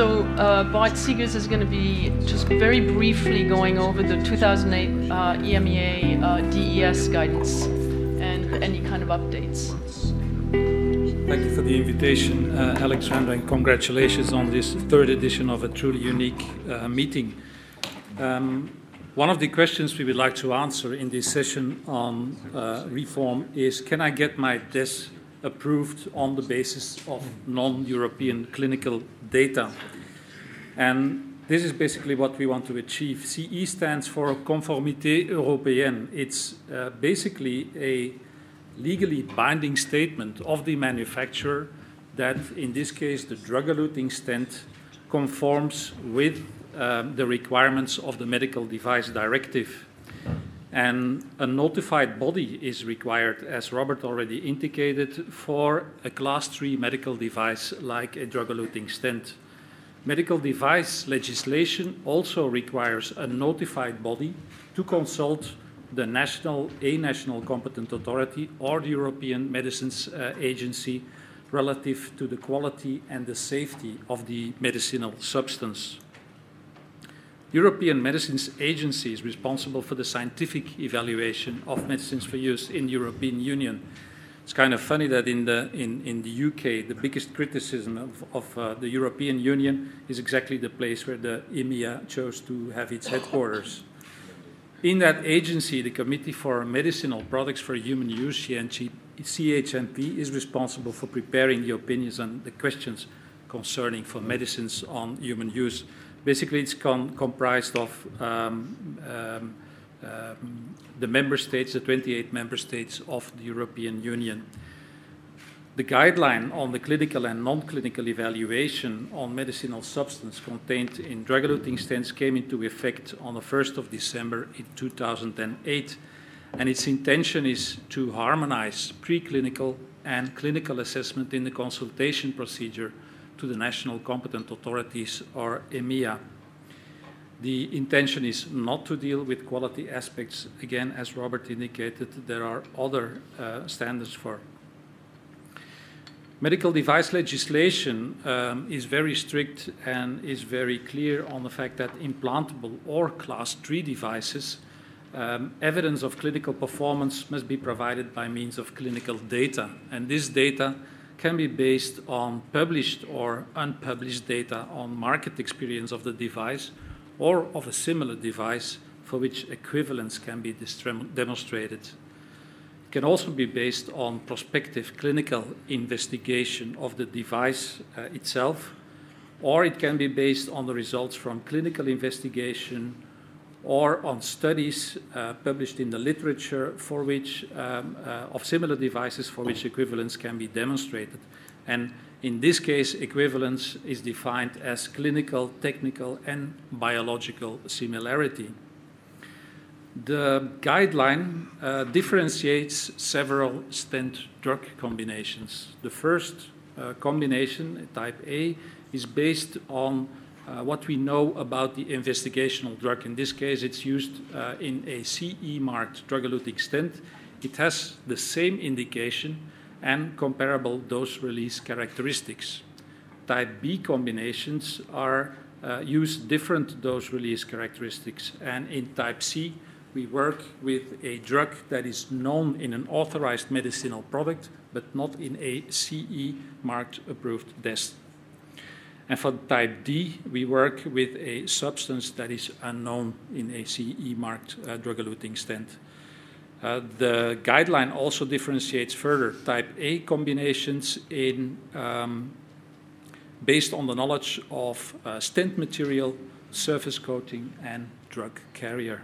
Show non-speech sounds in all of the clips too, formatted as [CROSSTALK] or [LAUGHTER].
So uh, Bart Seegers is going to be just very briefly going over the 2008 uh, EMEA uh, DES guidance and any kind of updates. Thank you for the invitation, uh, Alexandra, and congratulations on this third edition of a truly unique uh, meeting. Um, one of the questions we would like to answer in this session on uh, reform is Can I get my DES approved on the basis of non European clinical data? And this is basically what we want to achieve. CE stands for Conformité Européenne. It's uh, basically a legally binding statement of the manufacturer that, in this case, the drug eluting stent conforms with um, the requirements of the Medical Device Directive. And a notified body is required, as Robert already indicated, for a class 3 medical device like a drug eluting stent. Medical device legislation also requires a notified body to consult the national, a national competent authority or the European Medicines uh, Agency relative to the quality and the safety of the medicinal substance. European Medicines Agency is responsible for the scientific evaluation of medicines for use in the European Union. It's kind of funny that in the, in, in the UK, the biggest criticism of, of uh, the European Union is exactly the place where the EMEA chose to have its headquarters. In that agency, the Committee for Medicinal Products for Human Use, CHMP, is responsible for preparing the opinions and the questions concerning for medicines on human use. Basically, it's comprised of um, um, um, the member states, the 28 member states of the European Union. The guideline on the clinical and non clinical evaluation on medicinal substance contained in drug eluting stents came into effect on the 1st of December in 2008, and its intention is to harmonize preclinical and clinical assessment in the consultation procedure to the national competent authorities or EMEA. The intention is not to deal with quality aspects. Again, as Robert indicated, there are other uh, standards for Medical device legislation um, is very strict and is very clear on the fact that implantable or class 3 devices, um, evidence of clinical performance must be provided by means of clinical data. And this data can be based on published or unpublished data on market experience of the device or of a similar device for which equivalence can be demonstrated. It can also be based on prospective clinical investigation of the device uh, itself, or it can be based on the results from clinical investigation or on studies uh, published in the literature for which um, uh, of similar devices for which equivalence can be demonstrated. And in this case, equivalence is defined as clinical, technical, and biological similarity. The guideline uh, differentiates several stent drug combinations. The first uh, combination, type A, is based on what we know about the investigational drug. In this case, it's used uh, in a CE marked drug eluting stent. It has the same indication and comparable dose release characteristics. Type B combinations are uh, use different dose release characteristics, and in type C, we work with a drug that is known in an authorized medicinal product, but not in a CE marked approved test. And for type D, we work with a substance that is unknown in a CE marked uh, drug eluting stent. Uh, the guideline also differentiates further type A combinations in, um, based on the knowledge of uh, stent material, surface coating, and drug carrier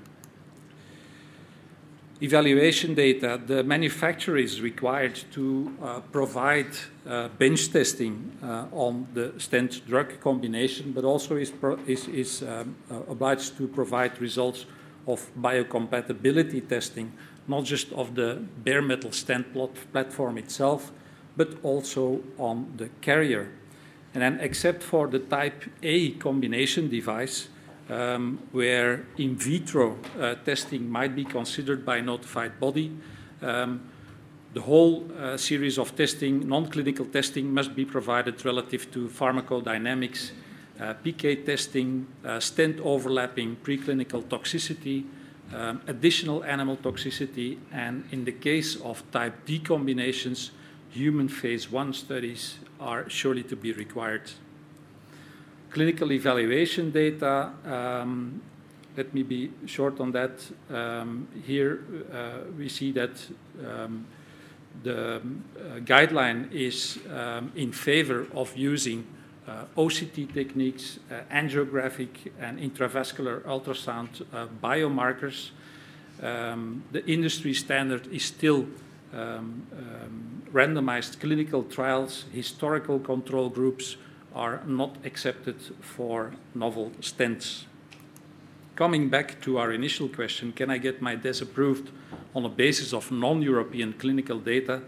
evaluation data, the manufacturer is required to uh, provide uh, bench testing uh, on the stent drug combination, but also is, is, is um, uh, obliged to provide results of biocompatibility testing, not just of the bare metal stent platform itself, but also on the carrier. And then, except for the type A combination device, um, where in vitro uh, testing might be considered by a notified body. Um, the whole uh, series of testing, non clinical testing, must be provided relative to pharmacodynamics uh, PK testing, uh, stent overlapping, preclinical toxicity, um, additional animal toxicity, and in the case of type D combinations, human phase one studies are surely to be required. Clinical evaluation data, um, let me be short on that. Um, here uh, we see that um, the uh, guideline is um, in favor of using uh, OCT techniques, uh, angiographic and intravascular ultrasound uh, biomarkers. Um, the industry standard is still um, randomized clinical trials, historical control groups are not accepted for novel stents. Coming back to our initial question, can I get my DES approved on a basis of non-European clinical data?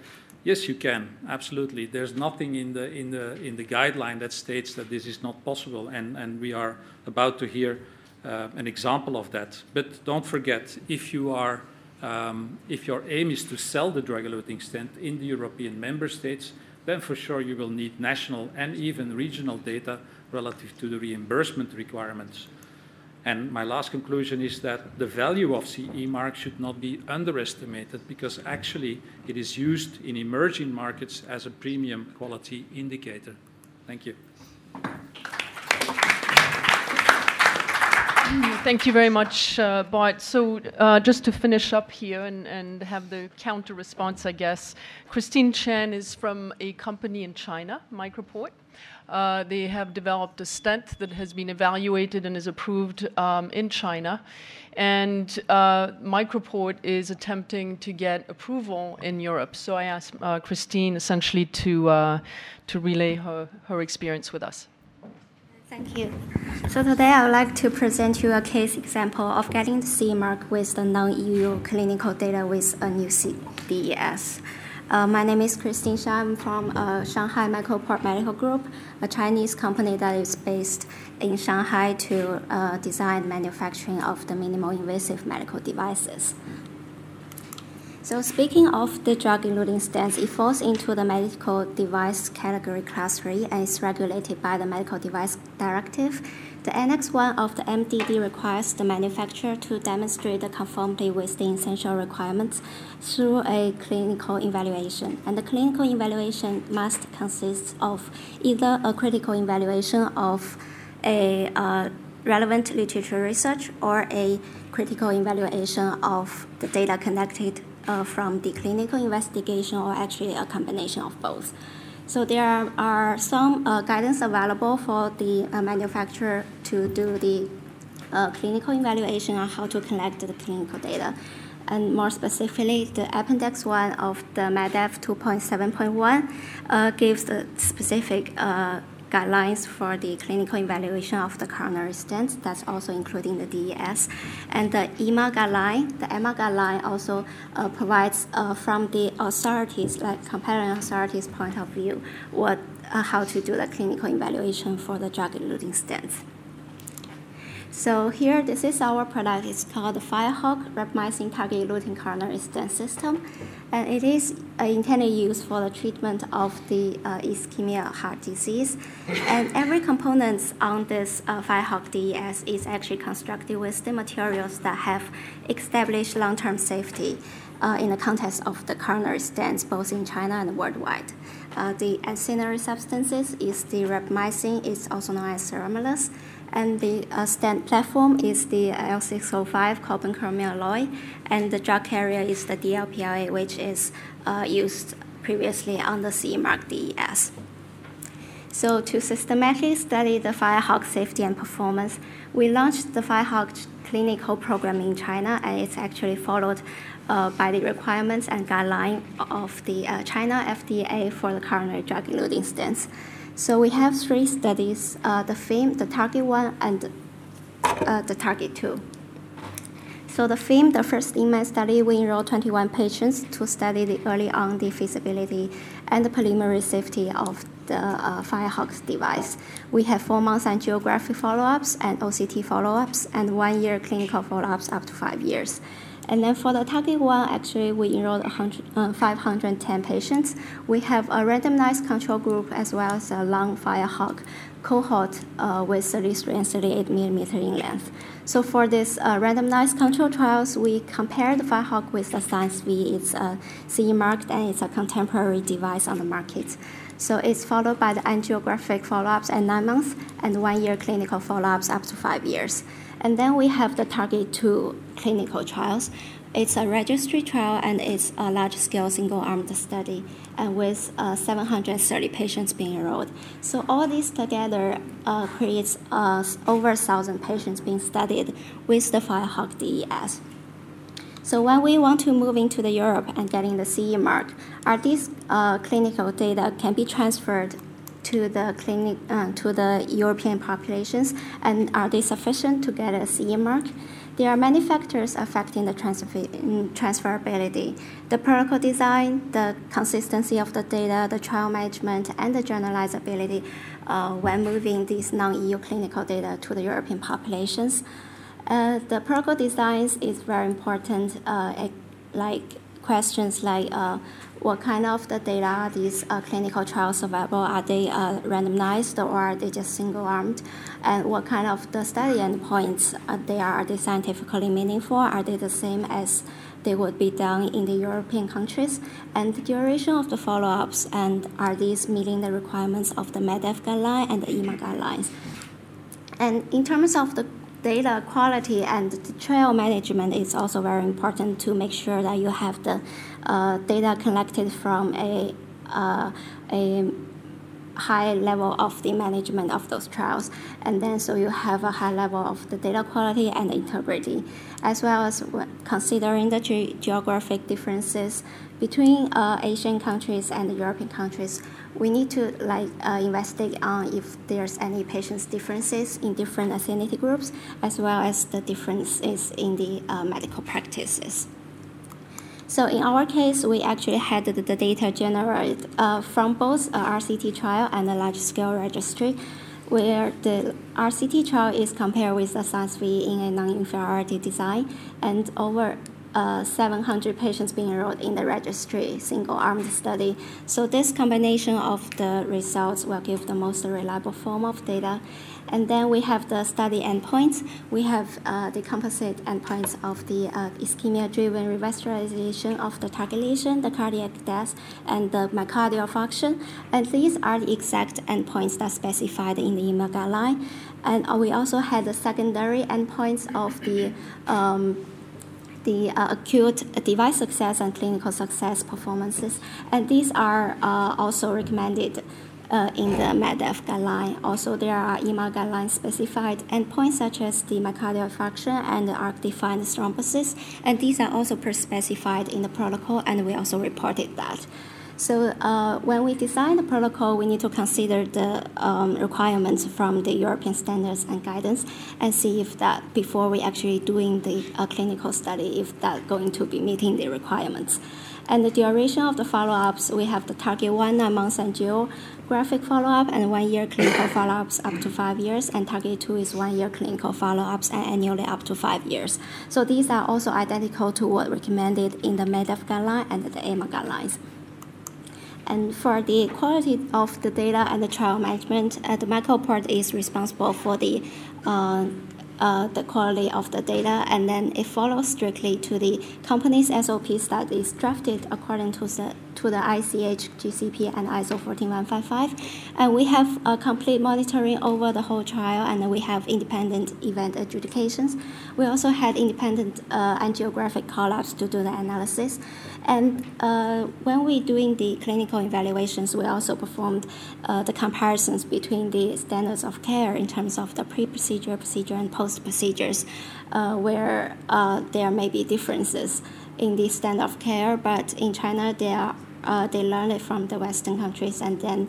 Yes, you can. Absolutely. There's nothing in the in the in the guideline that states that this is not possible, and and we are about to hear uh, an example of that. But don't forget, if you are um, if your aim is to sell the drug-eluting stent in the European member states, then for sure you will need national and even regional data relative to the reimbursement requirements. And my last conclusion is that the value of CE mark should not be underestimated because actually it is used in emerging markets as a premium quality indicator. Thank you. Thank you very much, uh, Bart. So, uh, just to finish up here and, and have the counter response, I guess, Christine Chen is from a company in China, Microport. Uh, they have developed a stent that has been evaluated and is approved um, in China. And uh, Microport is attempting to get approval in Europe. So I asked uh, Christine essentially to, uh, to relay her, her experience with us. Thank you. So today I would like to present you a case example of getting the CE mark with the non-EU clinical data with a new DES. Uh, my name is Christine Xia. I'm from uh, Shanghai Microport Medical Group, a Chinese company that is based in Shanghai to uh, design manufacturing of the minimal invasive medical devices. So speaking of the drug-eluting stents, it falls into the medical device category class 3 and is regulated by the Medical Device Directive. The Annex 1 of the MDD requires the manufacturer to demonstrate the conformity with the essential requirements through a clinical evaluation. And the clinical evaluation must consist of either a critical evaluation of a uh, relevant literature research or a critical evaluation of the data connected uh, from the clinical investigation or actually a combination of both. So there are some uh, guidance available for the uh, manufacturer to do the uh, clinical evaluation on how to collect the clinical data. And more specifically, the Appendix 1 of the MedDev 2.7.1 uh, gives the specific uh, guidelines for the clinical evaluation of the coronary stents. That's also including the DES. And the EMA guideline, the EMA guideline also uh, provides uh, from the authorities, like competent authorities' point of view, what uh, how to do the clinical evaluation for the drug-eluting stents. So here, this is our product. It's called the Firehawk Rapamycin Target Eluting Coronary Stent System. And it is uh, intended use for the treatment of the uh, ischemia heart disease. And every component on this uh, Firehawk DES is actually constructed with the materials that have established long-term safety uh, in the context of the coronary stents, both in China and worldwide. Uh, the ancillary substances is the rapamycin, it's also known as sirolimus, and the uh, stent platform is the L605 cobalt chromium alloy, and the drug carrier is the DLPLA, which is uh, used previously on the CE mark DES. So to systematically study the Firehawk safety and performance, we launched the Firehawk clinical program in China, and it's actually followed uh, by the requirements and guideline of the uh, China FDA for the coronary drug-eluting stents. So we have three studies, uh, the FAME, the target one, and uh, the target two. So the FAME, the first in-man study, we enrolled 21 patients to study the early on the feasibility and the preliminary safety of the uh, device. We have four months angiographic follow-ups and OCT follow-ups and one year clinical follow-ups up to five years. And then for the target one, actually, we enrolled uh, 510 patients. We have a randomized control group as well as a long Firehawk cohort uh, with 33 and 38 millimeter in length. So for this uh, randomized control trials, we compared the Firehawk with the Xience V. It's a CE marked and it's a contemporary device on the market. So it's followed by the angiographic follow-ups at nine months and one-year clinical follow-ups up to five years. And then we have the Target 2 clinical trials. It's a registry trial and it's a large-scale single-armed study and with uh, 730 patients being enrolled. So all these together uh, creates uh, over 1,000 patients being studied with the Firehawk DES. So when we want to move into the Europe and getting the CE mark, are these uh, clinical data can be transferred to the clinic uh, to the European populations, and are they sufficient to get a CE mark? There are many factors affecting the transferability. The protocol design, the consistency of the data, the trial management, and the generalizability uh, when moving these non-EU clinical data to the European populations. Uh, the protocol designs is very important, uh, like questions like uh, what kind of the data these uh, clinical trials available? Are they uh, randomized or are they just single armed and what kind of the study endpoints uh, they are are they scientifically meaningful? Are they the same as they would be done in the European countries? And the duration of the follow-ups and are these meeting the requirements of the MedDev guideline and the EMA guidelines? And in terms of the data quality and the trial management is also very important to make sure that you have the uh, data collected from a, uh, a high level of the management of those trials. And then so you have a high level of the data quality and integrity, as well as considering the ge geographic differences between uh, Asian countries and European countries. We need to like uh, investigate on if there's any patients differences in different affinity groups, as well as the differences in the uh, medical practices. So in our case, we actually had the, the data generated uh, from both RCT trial and a large-scale registry, where the RCT trial is compared with the Xience V in a non-inferiority design, and over uh, 700 patients being enrolled in the registry single-armed study. So this combination of the results will give the most reliable form of data. And then we have the study endpoints. We have uh, the composite endpoints of the uh, ischemia-driven revascularization of the target lesion, the cardiac death, and the myocardial infarction. And these are the exact endpoints that specified in the EMA guideline. And we also had the secondary endpoints of the um, the uh, acute device success and clinical success performances. And these are uh, also recommended uh, in the MedDev guideline. Also, there are EMA guidelines specified endpoints such as the myocardial infarction and the arc-defined thrombosis, and these are also pre-specified in the protocol, and we also reported that. So uh, when we design the protocol, we need to consider the um, requirements from the European standards and guidance and see if that before we actually doing the uh, clinical study, if that going to be meeting the requirements. And the duration of the follow-ups, we have the target one nine months angiographic follow-up and one year clinical follow-ups up to five years, and target two is one year clinical follow-ups and annually up to five years. So these are also identical to what recommended in the MedDev guideline and the EMA guidelines. And for the quality of the data and the trial management, uh, the MicroPort is responsible for the uh, uh, the quality of the data, and then it follows strictly to the company's SOPs that is drafted according to the to the ICH, GCP, and ISO 14155. And we have a complete monitoring over the whole trial, and we have independent event adjudications. We also had independent uh, angiographic core labs to do the analysis. And uh, when we're doing the clinical evaluations, we also performed uh, the comparisons between the standards of care in terms of the pre-procedure, procedure, and post-procedures, uh, where uh, there may be differences in the standard of care, but in China, there are uh, they learn it from the Western countries, and then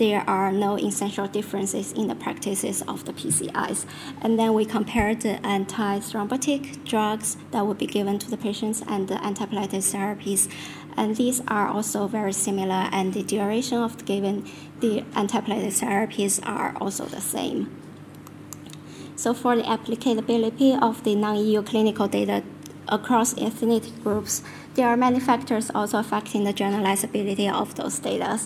there are no essential differences in the practices of the PCIs. And then we compare the anti-thrombotic drugs that would be given to the patients and the antiplatelet therapies. And these are also very similar, and the duration of given the antiplatelet therapies are also the same. So for the applicability of the non-EU clinical data across ethnic groups, there are many factors also affecting the generalizability of those data,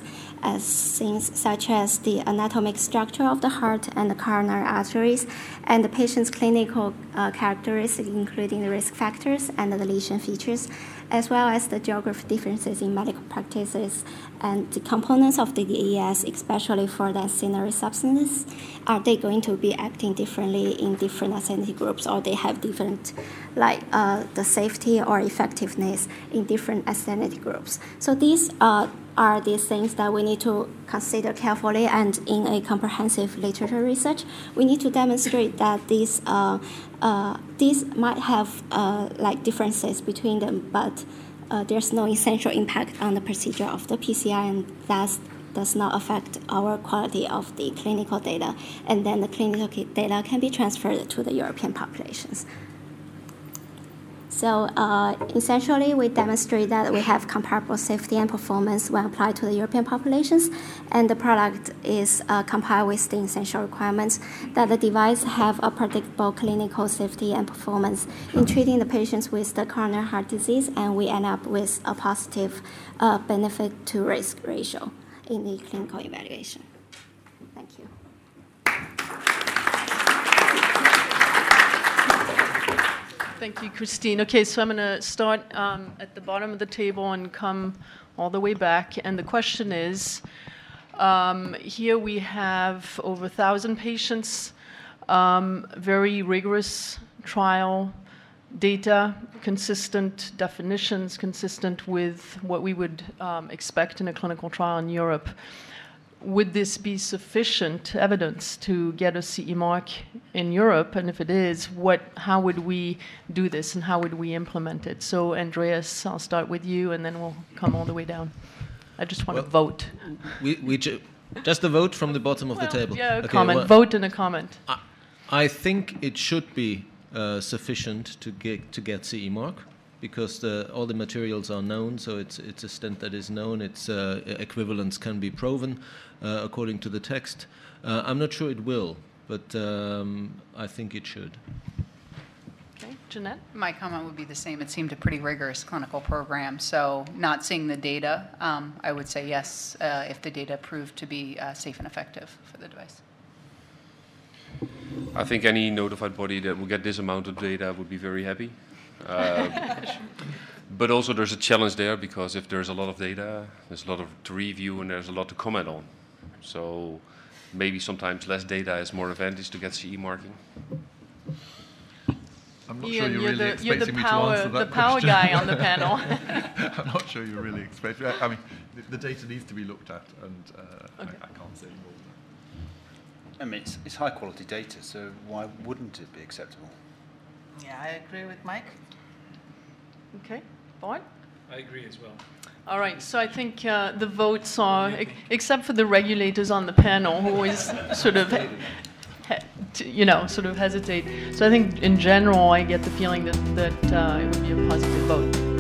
as things such as the anatomic structure of the heart and the coronary arteries, and the patient's clinical uh, characteristics, including the risk factors and the lesion features, as well as the geographic differences in medical practices and the components of the DES, especially for the ancillary substances. Are they going to be acting differently in different ethnic groups, or they have different, like uh, the safety or effectiveness in different ethnic groups? So these uh, are these things that we need to consider carefully and in a comprehensive literature research we need to demonstrate that these uh, uh, these might have uh, like differences between them but uh, there's no essential impact on the procedure of the PCI and that does not affect our quality of the clinical data and then the clinical data can be transferred to the European populations. So uh, essentially, we demonstrate that we have comparable safety and performance when applied to the European populations, and the product is uh, compliant with the essential requirements that the device have a predictable clinical safety and performance in treating the patients with the coronary heart disease, and we end up with a positive uh, benefit to risk ratio in the clinical evaluation. Thank you. Thank you, Christine. Okay, so I'm going to start um, at the bottom of the table and come all the way back. And the question is um, here we have over 1,000 patients, um, very rigorous trial data, consistent definitions, consistent with what we would um, expect in a clinical trial in Europe would this be sufficient evidence to get a CE mark in Europe? And if it is, what, how would we do this and how would we implement it? So, Andreas, I'll start with you and then we'll come all the way down. I just want well, to vote. We, we ju- just a vote from the bottom of well, the table. Yeah, a okay, comment. Well, vote and a comment. I, I think it should be uh, sufficient to get, to get CE mark because the, all the materials are known, so it's, it's a stent that is known, its uh, equivalence can be proven uh, according to the text. Uh, I'm not sure it will, but um, I think it should. Okay, Jeanette? My comment would be the same. It seemed a pretty rigorous clinical program, so not seeing the data, um, I would say yes uh, if the data proved to be uh, safe and effective for the device. I think any notified body that will get this amount of data would be very happy. Uh, but also there's a challenge there because if there's a lot of data, there's a lot of to review and there's a lot to comment on. So maybe sometimes less data is more advantage to get CE marking. I'm not Ian, sure you're, you're really the, expecting you're the me power, to answer that the power question. guy on the panel. [LAUGHS] I'm not sure you're really expecting. I mean, the, the, data needs to be looked at, and uh, okay. I, I, can't say more. Of that. I mean, it's, it's high quality data, so why wouldn't it be acceptable? Yeah, I agree with Mike. Okay, Bart? I agree as well. All right, so I think uh, the votes are, except for the regulators on the panel who always [LAUGHS] sort of, you know, sort of hesitate. So I think in general, I get the feeling that, that uh, it would be a positive vote.